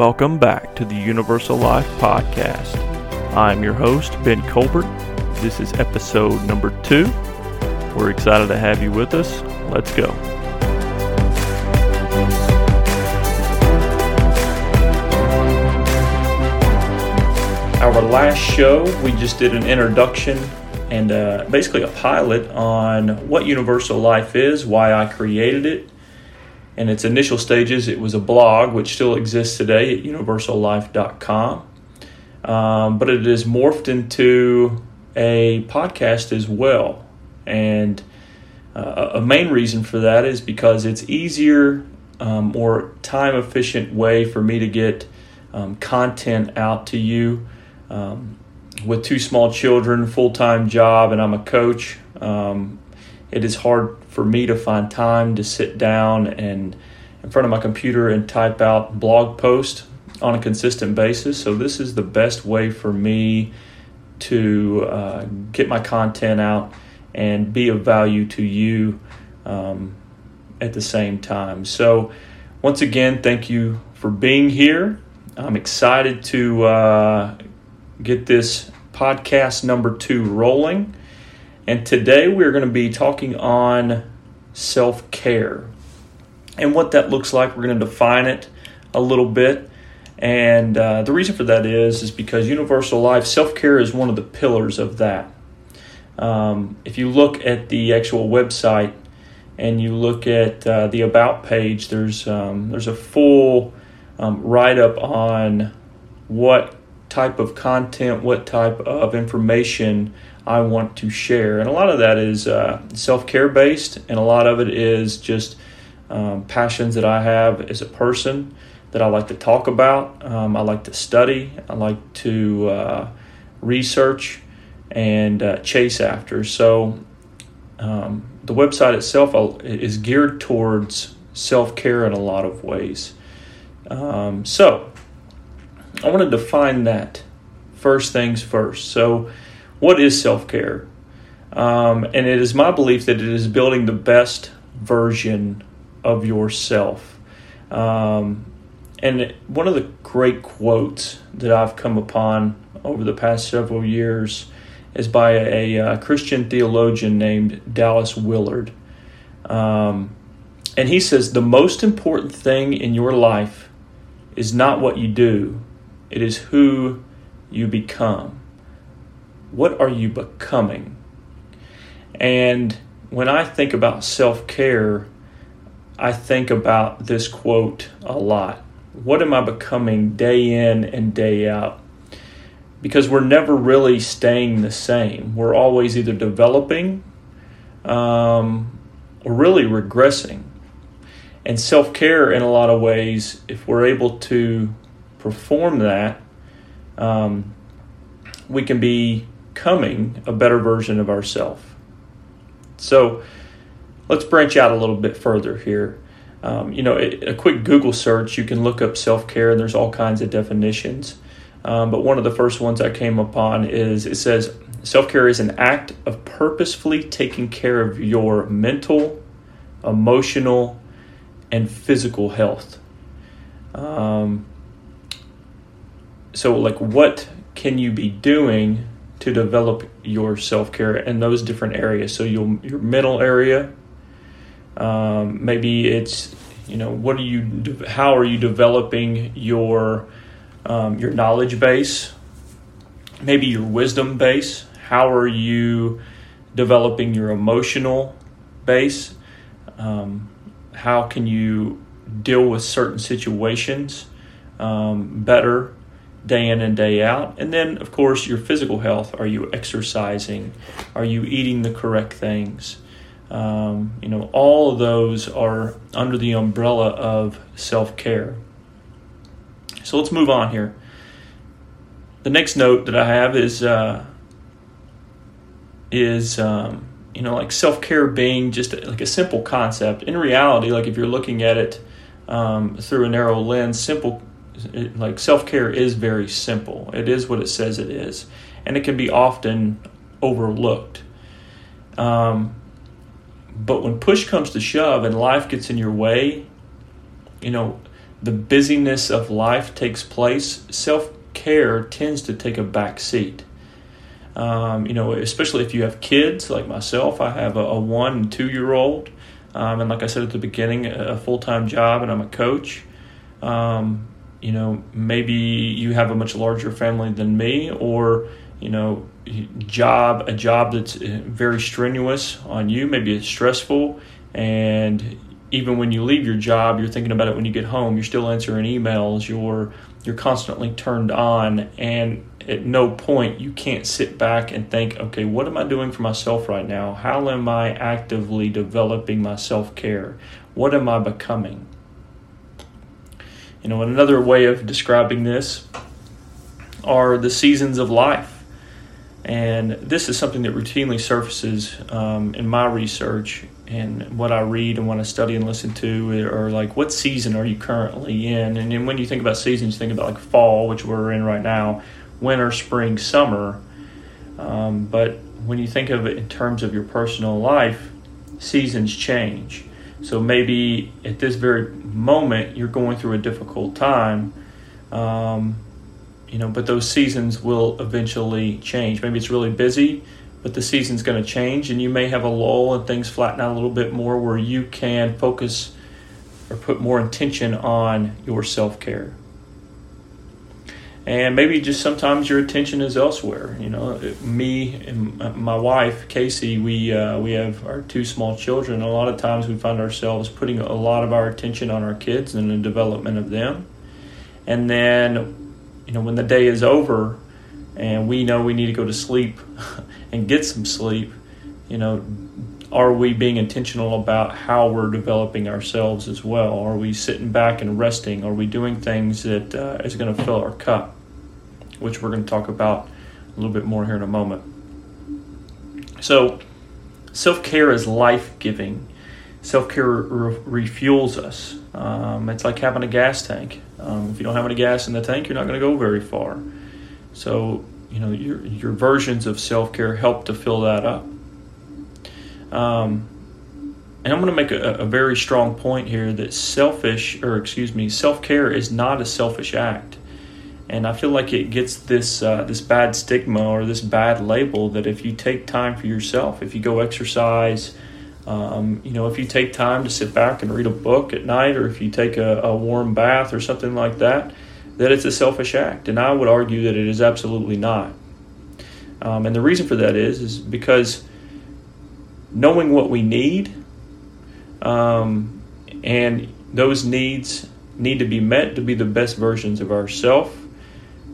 Welcome back to the Universal Life Podcast. I'm your host, Ben Colbert. This is episode number two. We're excited to have you with us. Let's go. Our last show, we just did an introduction and uh, basically a pilot on what Universal Life is, why I created it. In its initial stages, it was a blog, which still exists today at universallife.com. Um, but it has morphed into a podcast as well. And uh, a main reason for that is because it's easier, um, more time efficient way for me to get um, content out to you. Um, with two small children, full time job, and I'm a coach, um, it is hard for me to find time to sit down and in front of my computer and type out blog posts on a consistent basis. So, this is the best way for me to uh, get my content out and be of value to you um, at the same time. So, once again, thank you for being here. I'm excited to uh, get this podcast number two rolling. And today we're going to be talking on self care and what that looks like. We're going to define it a little bit. And uh, the reason for that is, is because Universal Life self care is one of the pillars of that. Um, if you look at the actual website and you look at uh, the about page, there's um, there's a full um, write up on what type of content, what type of information I want to share. And a lot of that is uh, self care based, and a lot of it is just um, passions that I have as a person that I like to talk about. Um, I like to study, I like to uh, research and uh, chase after. So um, the website itself uh, is geared towards self care in a lot of ways. Um, so I want to define that first things first. So, what is self care? Um, and it is my belief that it is building the best version of yourself. Um, and one of the great quotes that I've come upon over the past several years is by a, a Christian theologian named Dallas Willard. Um, and he says, The most important thing in your life is not what you do, it is who you become. What are you becoming? And when I think about self care, I think about this quote a lot. What am I becoming day in and day out? Because we're never really staying the same. We're always either developing um, or really regressing. And self care, in a lot of ways, if we're able to perform that, um, we can be becoming a better version of ourselves. So let's branch out a little bit further here. Um, you know, a, quick Google search, you can look up self care, and there's all kinds of definitions. Um, but one of the first ones I came upon is it says self care is an act of purposefully taking care of your mental, emotional, and physical health. Um, so like what can you be doing to develop your self-care in those different areas. So your your mental area um, maybe it's you know what are you how are you developing your um, your knowledge base? Maybe your wisdom base. How are you developing your emotional base? Um, how can you deal with certain situations um, better day in and day out. And then, of course, your physical health. Are you exercising? Are you eating the correct things? Um, you know, all of those are under the umbrella of self care. So let's move on here. The next note that I have is uh, is um, you know like self care being just like a simple concept. In reality, like if you're looking at it um, through a narrow lens, simple it, like self care is very simple. It is what it says it is, and it can be often overlooked. Um, but when push comes to shove and life gets in your way, you know, the busyness of life takes place, self care tends to take a back seat. Um, you know, especially if you have kids like myself, I have a, a one and two year old, um, and like I said at the beginning, a full time job, and I'm a coach. Um, you know, maybe you have a much larger family than me, or you know, job a job that's uh, very strenuous on you. Maybe it's stressful, and even when you leave your job, you're thinking about it when you get home. You're still answering emails. You're you're constantly turned on, and at no point you can't sit back and think, okay, what am I doing for myself right now? How am I actively developing my self care? What am I becoming? You know, another way of describing this are the seasons of life. And this is something that routinely surfaces um, in my research and what I read and what I study and listen to or like, what season are you currently in? And then when you think about seasons, you think about like fall, which we're in right now, winter, spring, summer. Um, but when you think of it in terms of your personal life, seasons change. So maybe at this very moment you're going through a difficult time. Um, you know, but those seasons will eventually change. Maybe it's really busy, but the season's going to change, and you may have a lull and things flatten out a little bit more where you can focus or put more intention on your self care. And maybe just sometimes your attention is elsewhere. You know, me and my wife Casey, we uh, we have our two small children. A lot of times we find ourselves putting a lot of our attention on our kids and the development of them, and then you know, when the day is over and we know we need to go to sleep and get some sleep, you know, are we being intentional about how we're developing ourselves as well? Are we sitting back and resting? Are we doing things that uh, is going to fill our cup? Which we're going to talk about a little bit more here in a moment. So, self care is life giving. Self care re- refuels us. Um, it's like having a gas tank. Um, if you don't have any gas in the tank, you're not going to go very far. So, you know, your, your versions of self care help to fill that up. Um, and I'm going to make a, a, very strong point here that selfish, or excuse me, self care is not a selfish act. And I feel like it gets this uh, this bad stigma or this bad label that if you take time for yourself, if you go exercise, um, you know, if you take time to sit back and read a book at night, or if you take a, a warm bath or something like that, that it's a selfish act. And I would argue that it is absolutely not. Um, and the reason for that is is because knowing what we need um, and those needs need to be met to be the best versions of ourselves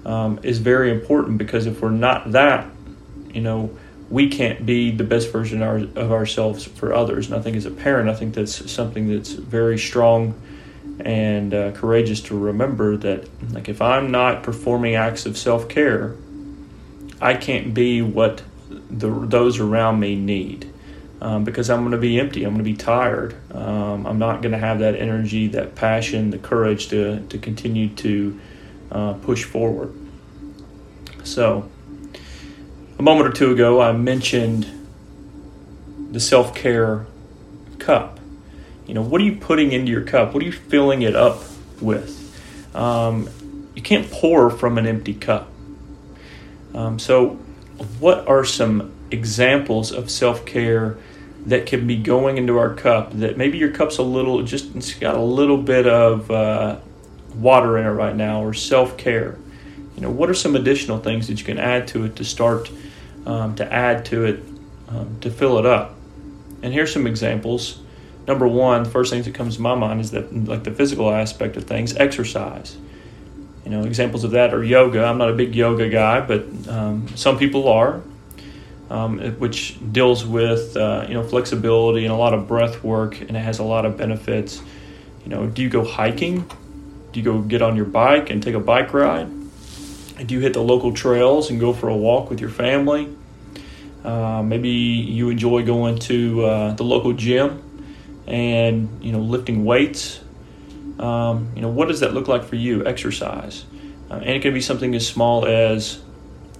um, is very important because if we're not that, you know, we can't be the best version of ourselves for others. And I think as a parent, I think that's something that's very strong and uh, courageous to remember that, like, if I'm not performing acts of self care, I can't be what the, those around me need. Um, because I'm going to be empty. I'm going to be tired. Um, I'm not going to have that energy, that passion, the courage to, to continue to uh, push forward. So, a moment or two ago, I mentioned the self care cup. You know, what are you putting into your cup? What are you filling it up with? Um, you can't pour from an empty cup. Um, so, what are some examples of self care that can be going into our cup that maybe your cup's a little, just it's got a little bit of uh, water in it right now, or self care? You know, what are some additional things that you can add to it to start um, to add to it um, to fill it up. And here's some examples. Number one, the first thing that comes to my mind is that like the physical aspect of things, exercise. You know, examples of that are yoga. I'm not a big yoga guy, but um, some people are, um, which deals with uh, you know flexibility and a lot of breath work, and it has a lot of benefits. You know, do you go hiking? Do you go get on your bike and take a bike ride? do you hit the local trails and go for a walk with your family? Uh, maybe you enjoy going to uh, the local gym and you know lifting weights. Um, you know what does that look like for you? Exercise, uh, and it can be something as small as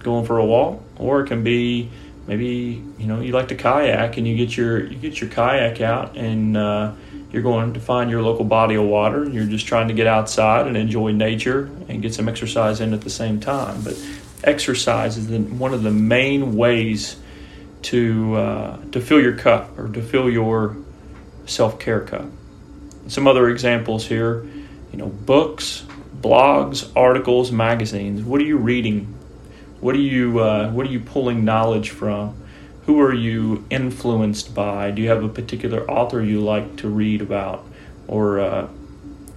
going for a walk, or it can be maybe you know you like to kayak and you get your you get your kayak out and uh, you're going to find your local body of water. You're just trying to get outside and enjoy nature and get some exercise in at the same time. But exercise is the, one of the main ways to uh, to fill your cup or to fill your self care cup. Some other examples here, you know, books, blogs, articles, magazines. What are you reading? What are you uh, What are you pulling knowledge from? Who are you influenced by? Do you have a particular author you like to read about, or uh,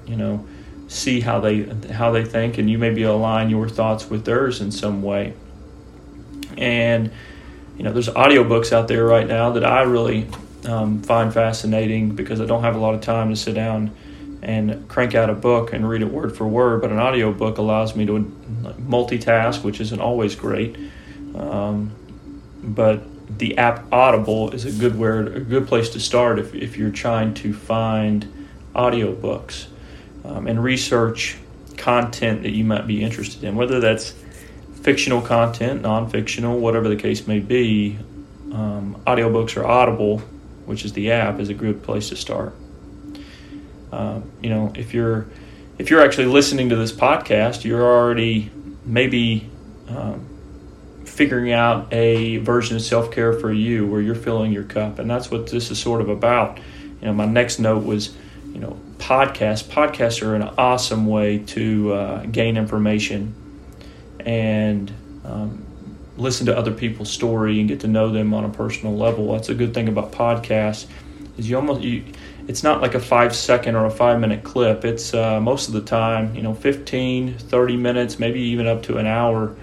you know, see how they how they think, and you maybe align your thoughts with theirs in some way. And you know, there's audiobooks out there right now that I really um, find fascinating because I don't have a lot of time to sit down and crank out a book and read it word for word. But an audiobook allows me to multitask, which isn't always great. Um, but the app Audible is a good word, a good place to start if, if you're trying to find audiobooks um, and research content that you might be interested in, whether that's fictional content, non-fictional, whatever the case may be. Um, audiobooks or Audible, which is the app, is a good place to start. Um, you know, if you're if you're actually listening to this podcast, you're already maybe um, figuring out a version of self care for you where you're filling your cup, and that's what this is sort of about. You know, my next note was, you know, podcasts. Podcasts are an awesome way to uh, gain information and um, listen to other people's story and get to know them on a personal level. That's a good thing about podcasts is you almost you it's not like a five second or a five minute clip. It's uh, most of the time, you know, 15, 30 minutes, maybe even up to an hour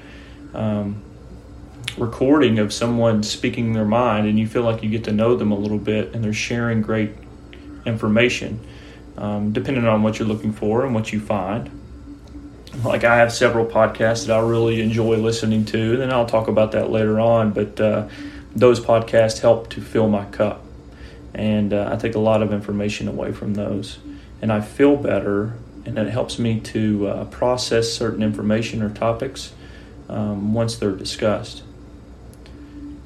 um, recording of someone speaking their mind, and you feel like you get to know them a little bit and they're sharing great information, um, depending on what you're looking for and what you find. Like I have several podcasts that I really enjoy listening to, and I'll talk about that later on, but uh, those podcasts help to fill my cup and uh, I take a lot of information away from those, and I feel better, and it helps me to uh, process certain information or topics um, once they're discussed.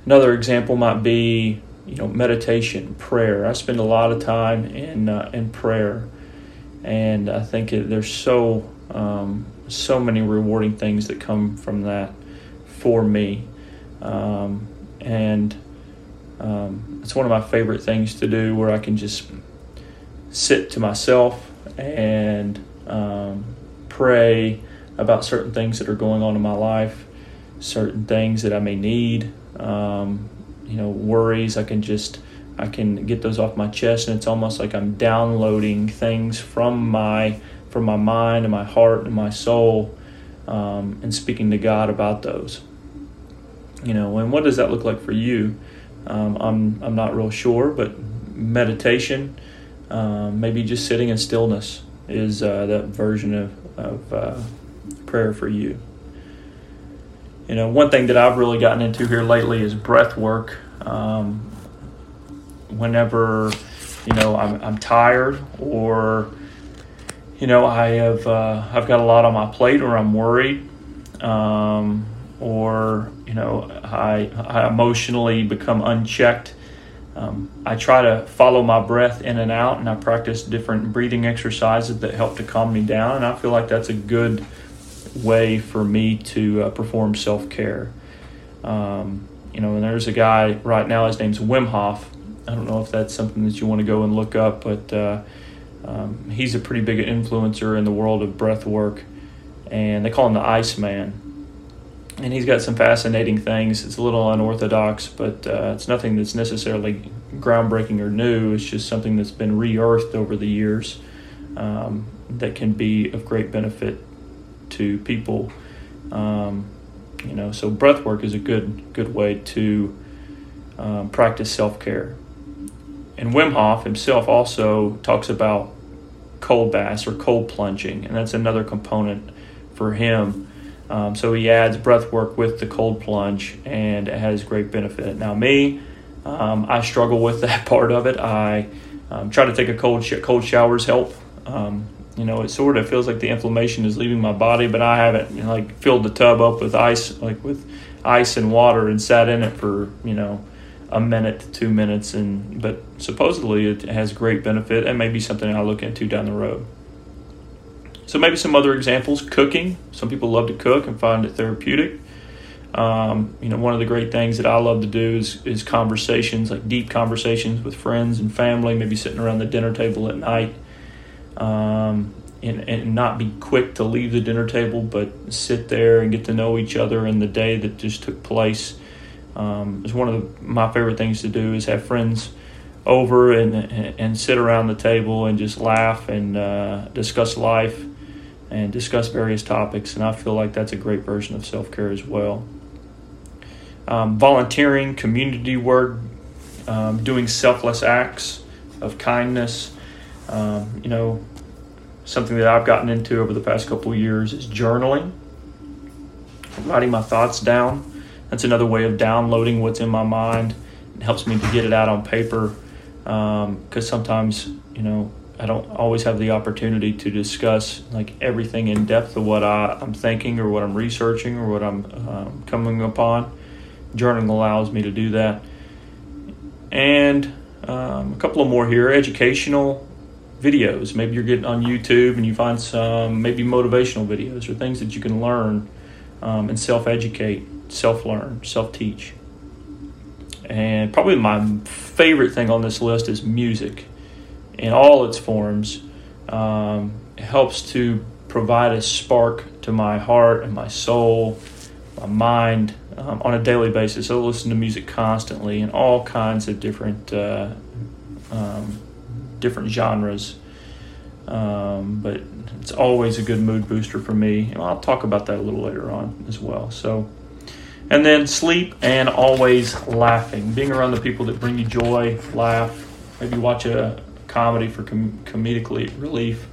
Another example might be, you know, meditation, prayer. I spend a lot of time in uh, in prayer, and I think it, there's so um, so many rewarding things that come from that for me, um, and um, it's one of my favorite things to do where I can just sit to myself and um, pray about certain things that are going on in my life, certain things that I may need, um, you know, worries. I can just I can get those off my chest, and it's almost like I'm downloading things from my from my mind and my heart and my soul, um, and speaking to God about those. You know, and what does that look like for you? Um, I'm I'm not real sure, but meditation, um, maybe just sitting in stillness is uh, that version of of uh, prayer for you. You know, one thing that I've really gotten into here lately is breath work. Um, whenever you know I'm, I'm tired or you know I have uh, I've got a lot on my plate or I'm worried um, or you know, I, I emotionally become unchecked. Um, I try to follow my breath in and out, and I practice different breathing exercises that help to calm me down. And I feel like that's a good way for me to uh, perform self care. Um, you know, and there's a guy right now. His name's Wim Hof. I don't know if that's something that you want to go and look up, but uh, um, he's a pretty big influencer in the world of breath work, and they call him the Iceman and he's got some fascinating things. It's a little unorthodox, but uh, it's nothing that's necessarily groundbreaking or new. It's just something that's been re-earthed over the years um, that can be of great benefit to people. Um, you know, so breath work is a good good way to um, practice self care. And Wim Hof himself also talks about cold baths or cold plunging, and that's another component for him um, so he adds breath work with the cold plunge, and it has great benefit. Now, me, um, I struggle with that part of it. I um, try to take a cold sh- cold showers help. Um, you know, it sort of feels like the inflammation is leaving my body, but I haven't you know, like filled the tub up with ice, like with ice and water, and sat in it for you know a minute to two minutes, and but supposedly it has great benefit and maybe something I'll look into down the road. So maybe some other examples: cooking. Some people love to cook and find it therapeutic. Um, you know, one of the great things that I love to do is is conversations, like deep conversations with friends and family. Maybe sitting around the dinner table at night, um, and and not be quick to leave the dinner table, but sit there and get to know each other in the day that just took place um, it's one of the, my favorite things to do is have friends over and and sit around the table and just laugh and uh, discuss life and discuss various topics. And I feel like that's a great version of self care as well. Um, volunteering, community work, um, doing selfless acts of kindness. Um, you know, something that I've gotten into over the past couple years is journaling, writing my thoughts down that's another way of downloading what's in my mind. It helps me to get it out on paper because um, sometimes you know I don't always have the opportunity to discuss like everything in depth of what I, am thinking or what I'm researching or what I'm um, coming upon. Journaling allows me to do that. And um, a couple of more here educational videos. Maybe you're getting on YouTube and you find some maybe motivational videos or things that you can learn um, and self educate self learn, self teach. And probably my favorite thing on this list is music in all its forms. Um, helps to provide a spark to my heart and my soul, my mind um, on a daily basis. I listen to music constantly in all kinds of different uh, um, different genres. Um, but it's always a good mood booster for me. And I'll talk about that a little later on as well. So, and then sleep and always laughing. Being around the people that bring you joy, laugh, maybe watch a comedy for com- comedic relief.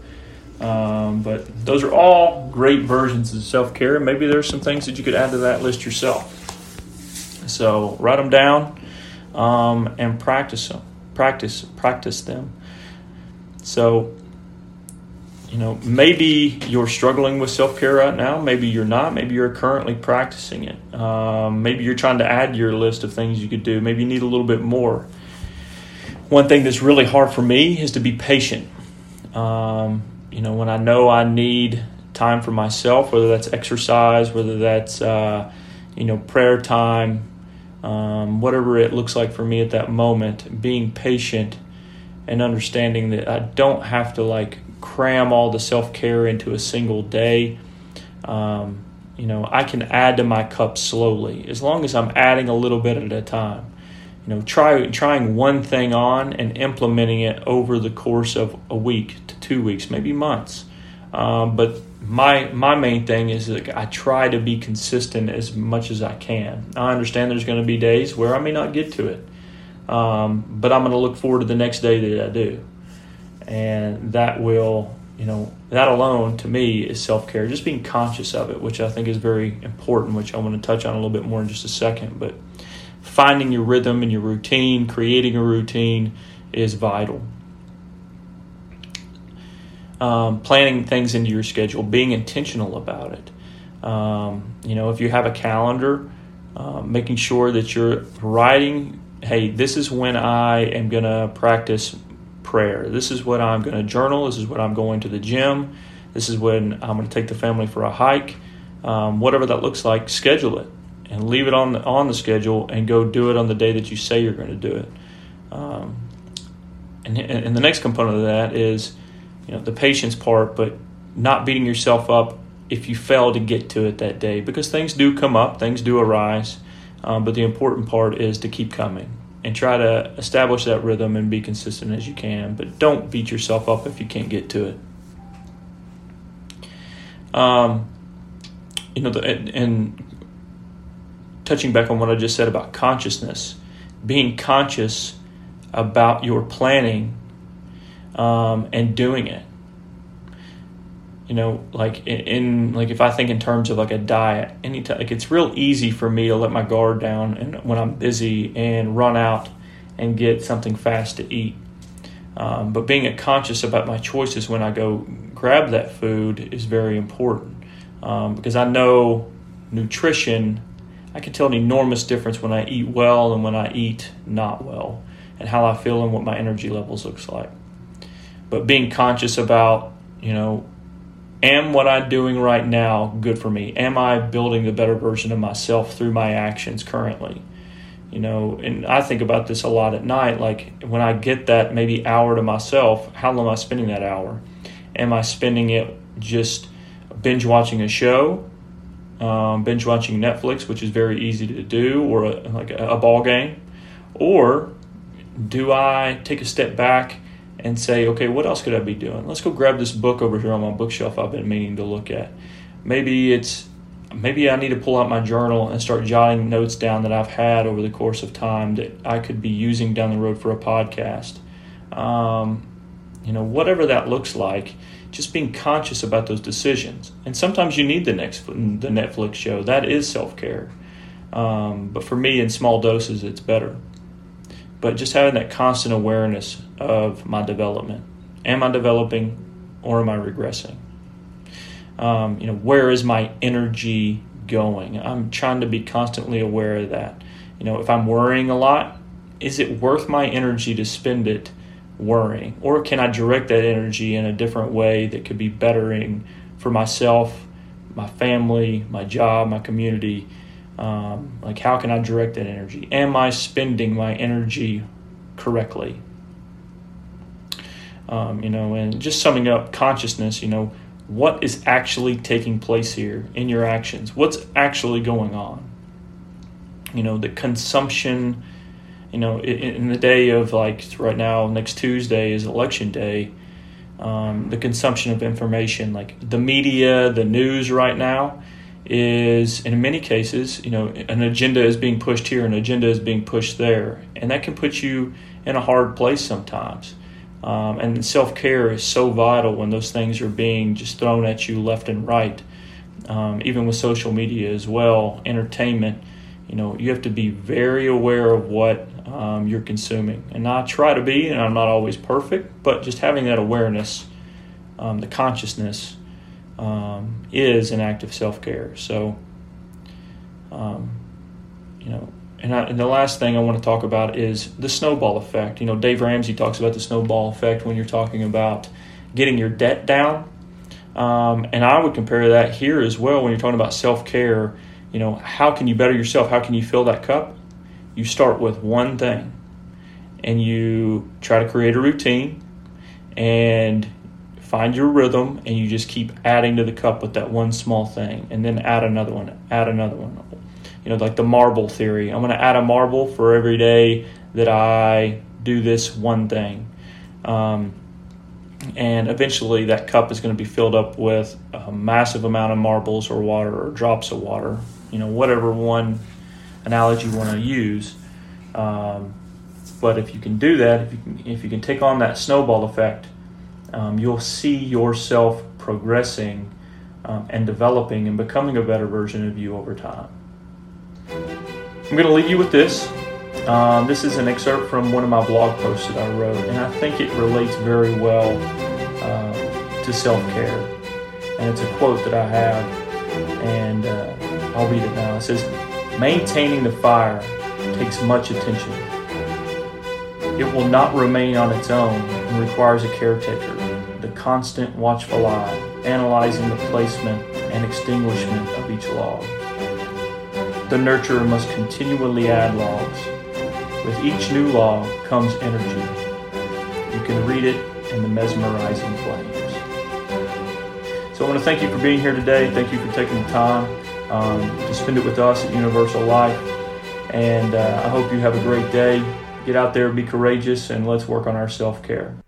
Um, but those are all great versions of self care. Maybe there's some things that you could add to that list yourself. So write them down um, and practice them. Practice, practice them. So you know, maybe you're struggling with self care right now. Maybe you're not. Maybe you're currently practicing it. Um, maybe you're trying to add to your list of things you could do. Maybe you need a little bit more. One thing that's really hard for me is to be patient. Um, you know, when I know I need time for myself, whether that's exercise, whether that's, uh, you know, prayer time, um, whatever it looks like for me at that moment, being patient and understanding that I don't have to like cram all the self care into a single day. Um, you know, I can add to my cup slowly as long as I'm adding a little bit at a time. You know, try trying one thing on and implementing it over the course of a week to two weeks, maybe months. Um, but my my main thing is that I try to be consistent as much as I can. I understand there's going to be days where I may not get to it, um, but I'm going to look forward to the next day that I do and that will you know that alone to me is self-care just being conscious of it which i think is very important which i want to touch on a little bit more in just a second but finding your rhythm and your routine creating a routine is vital um, planning things into your schedule being intentional about it um, you know if you have a calendar uh, making sure that you're writing hey this is when i am going to practice prayer. This is what I'm going to journal. This is what I'm going to the gym. This is when I'm going to take the family for a hike. Um, whatever that looks like, schedule it and leave it on the, on the schedule and go do it on the day that you say you're going to do it. Um, and, and the next component of that is, you know, the patience part, but not beating yourself up if you fail to get to it that day because things do come up, things do arise. Um, but the important part is to keep coming and try to establish that rhythm and be consistent as you can. But don't beat yourself up if you can't get to it. Um, you know, the, and, touching back on what I just said about consciousness, being conscious about your planning um, and doing it. You know like in, in, like if i think in terms of like a diet anytime like it's real easy for me to let my guard down and when i'm busy and run out and get something fast to eat. Um, but being conscious about my choices when i go grab that food is very important um, because i know nutrition I can tell an enormous difference when I eat well and when I eat not well, and how I feel and what my energy levels looks like. But being conscious about, you know, am what I'm doing right now good for me? Am I building the better version of myself through my actions currently? You know, and I think about this a lot at night. Like when I get that maybe hour to myself, how long am I spending that hour? Am I spending it just binge watching a show, um, binge watching Netflix, which is very easy to do, or a, like a, a ball game? Or do I take a step back and say, okay, what else could I be doing? Let's go grab this book over here on my bookshelf I've been meaning to look at. Maybe it's maybe I need to pull out my journal and start jotting notes down that I've had over the course of time that I could be using down the road for a podcast. Um, you know, whatever that looks like, just being conscious about those decisions. And sometimes you need the next the Netflix show. That is self care. Um, but for me, in small doses, it's better but just having that constant awareness of my development. Am I developing or am I regressing? Um, you know, where is my energy going? I'm trying to be constantly aware of that. You know, if I'm worrying a lot, is it worth my energy to spend it worrying? Or can I direct that energy in a different way that could be bettering for myself, my family, my job, my community, um, like, how can I direct that energy? Am I spending my energy correctly? Um, you know, and just summing up consciousness, you know, what is actually taking place here in your actions? What's actually going on? You know, the consumption, you know, in, the day of like right now, next Tuesday is election day. Um, the consumption of information, like the media, the news right now, is in many cases, you know, an agenda is being pushed here, an agenda is being pushed there, and that can put you in a hard place sometimes. Um, and self care is so vital when those things are being just thrown at you left and right. Um, even with social media as well, entertainment, you know, you have to be very aware of what um, you're consuming. And I try to be, and I'm not always perfect, but just having that awareness, um, the consciousness, um, is an act of self care. So, um, you know, and, I, and, the last thing I want to talk about is the snowball effect. You know, Dave Ramsey talks about the snowball effect when you're talking about getting your debt down. Um, and I would compare that here as well when you're talking about self care. You know, how can you better yourself? How can you fill that cup? You start with one thing and you try to create a routine and find your rhythm and you just keep adding to the cup with that one small thing and then add another one add another one you know like the marble theory i'm going to add a marble for every day that i do this one thing um, and eventually that cup is going to be filled up with a massive amount of marbles or water or drops of water you know whatever one analogy you want to use um, but if you can do that if you can, if you can take on that snowball effect um, you'll see yourself progressing um, and developing and becoming a better version of you over time. I'm going to leave you with this. Um, this is an excerpt from one of my blog posts that I wrote, and I think it relates very well uh, to self care. And it's a quote that I have, and uh, I'll read it now. It says, Maintaining the fire takes much attention. It will not remain on its own and requires a caretaker the constant watchful eye, analyzing the placement and extinguishment of each log. The nurturer must continually add logs. With each new log comes energy. You can read it in the mesmerizing flames. So I want to thank you for being here today. Thank you for taking the time um, to spend it with us at Universal Life. And uh, I hope you have a great day. Get out there, be courageous, and let's work on our self care.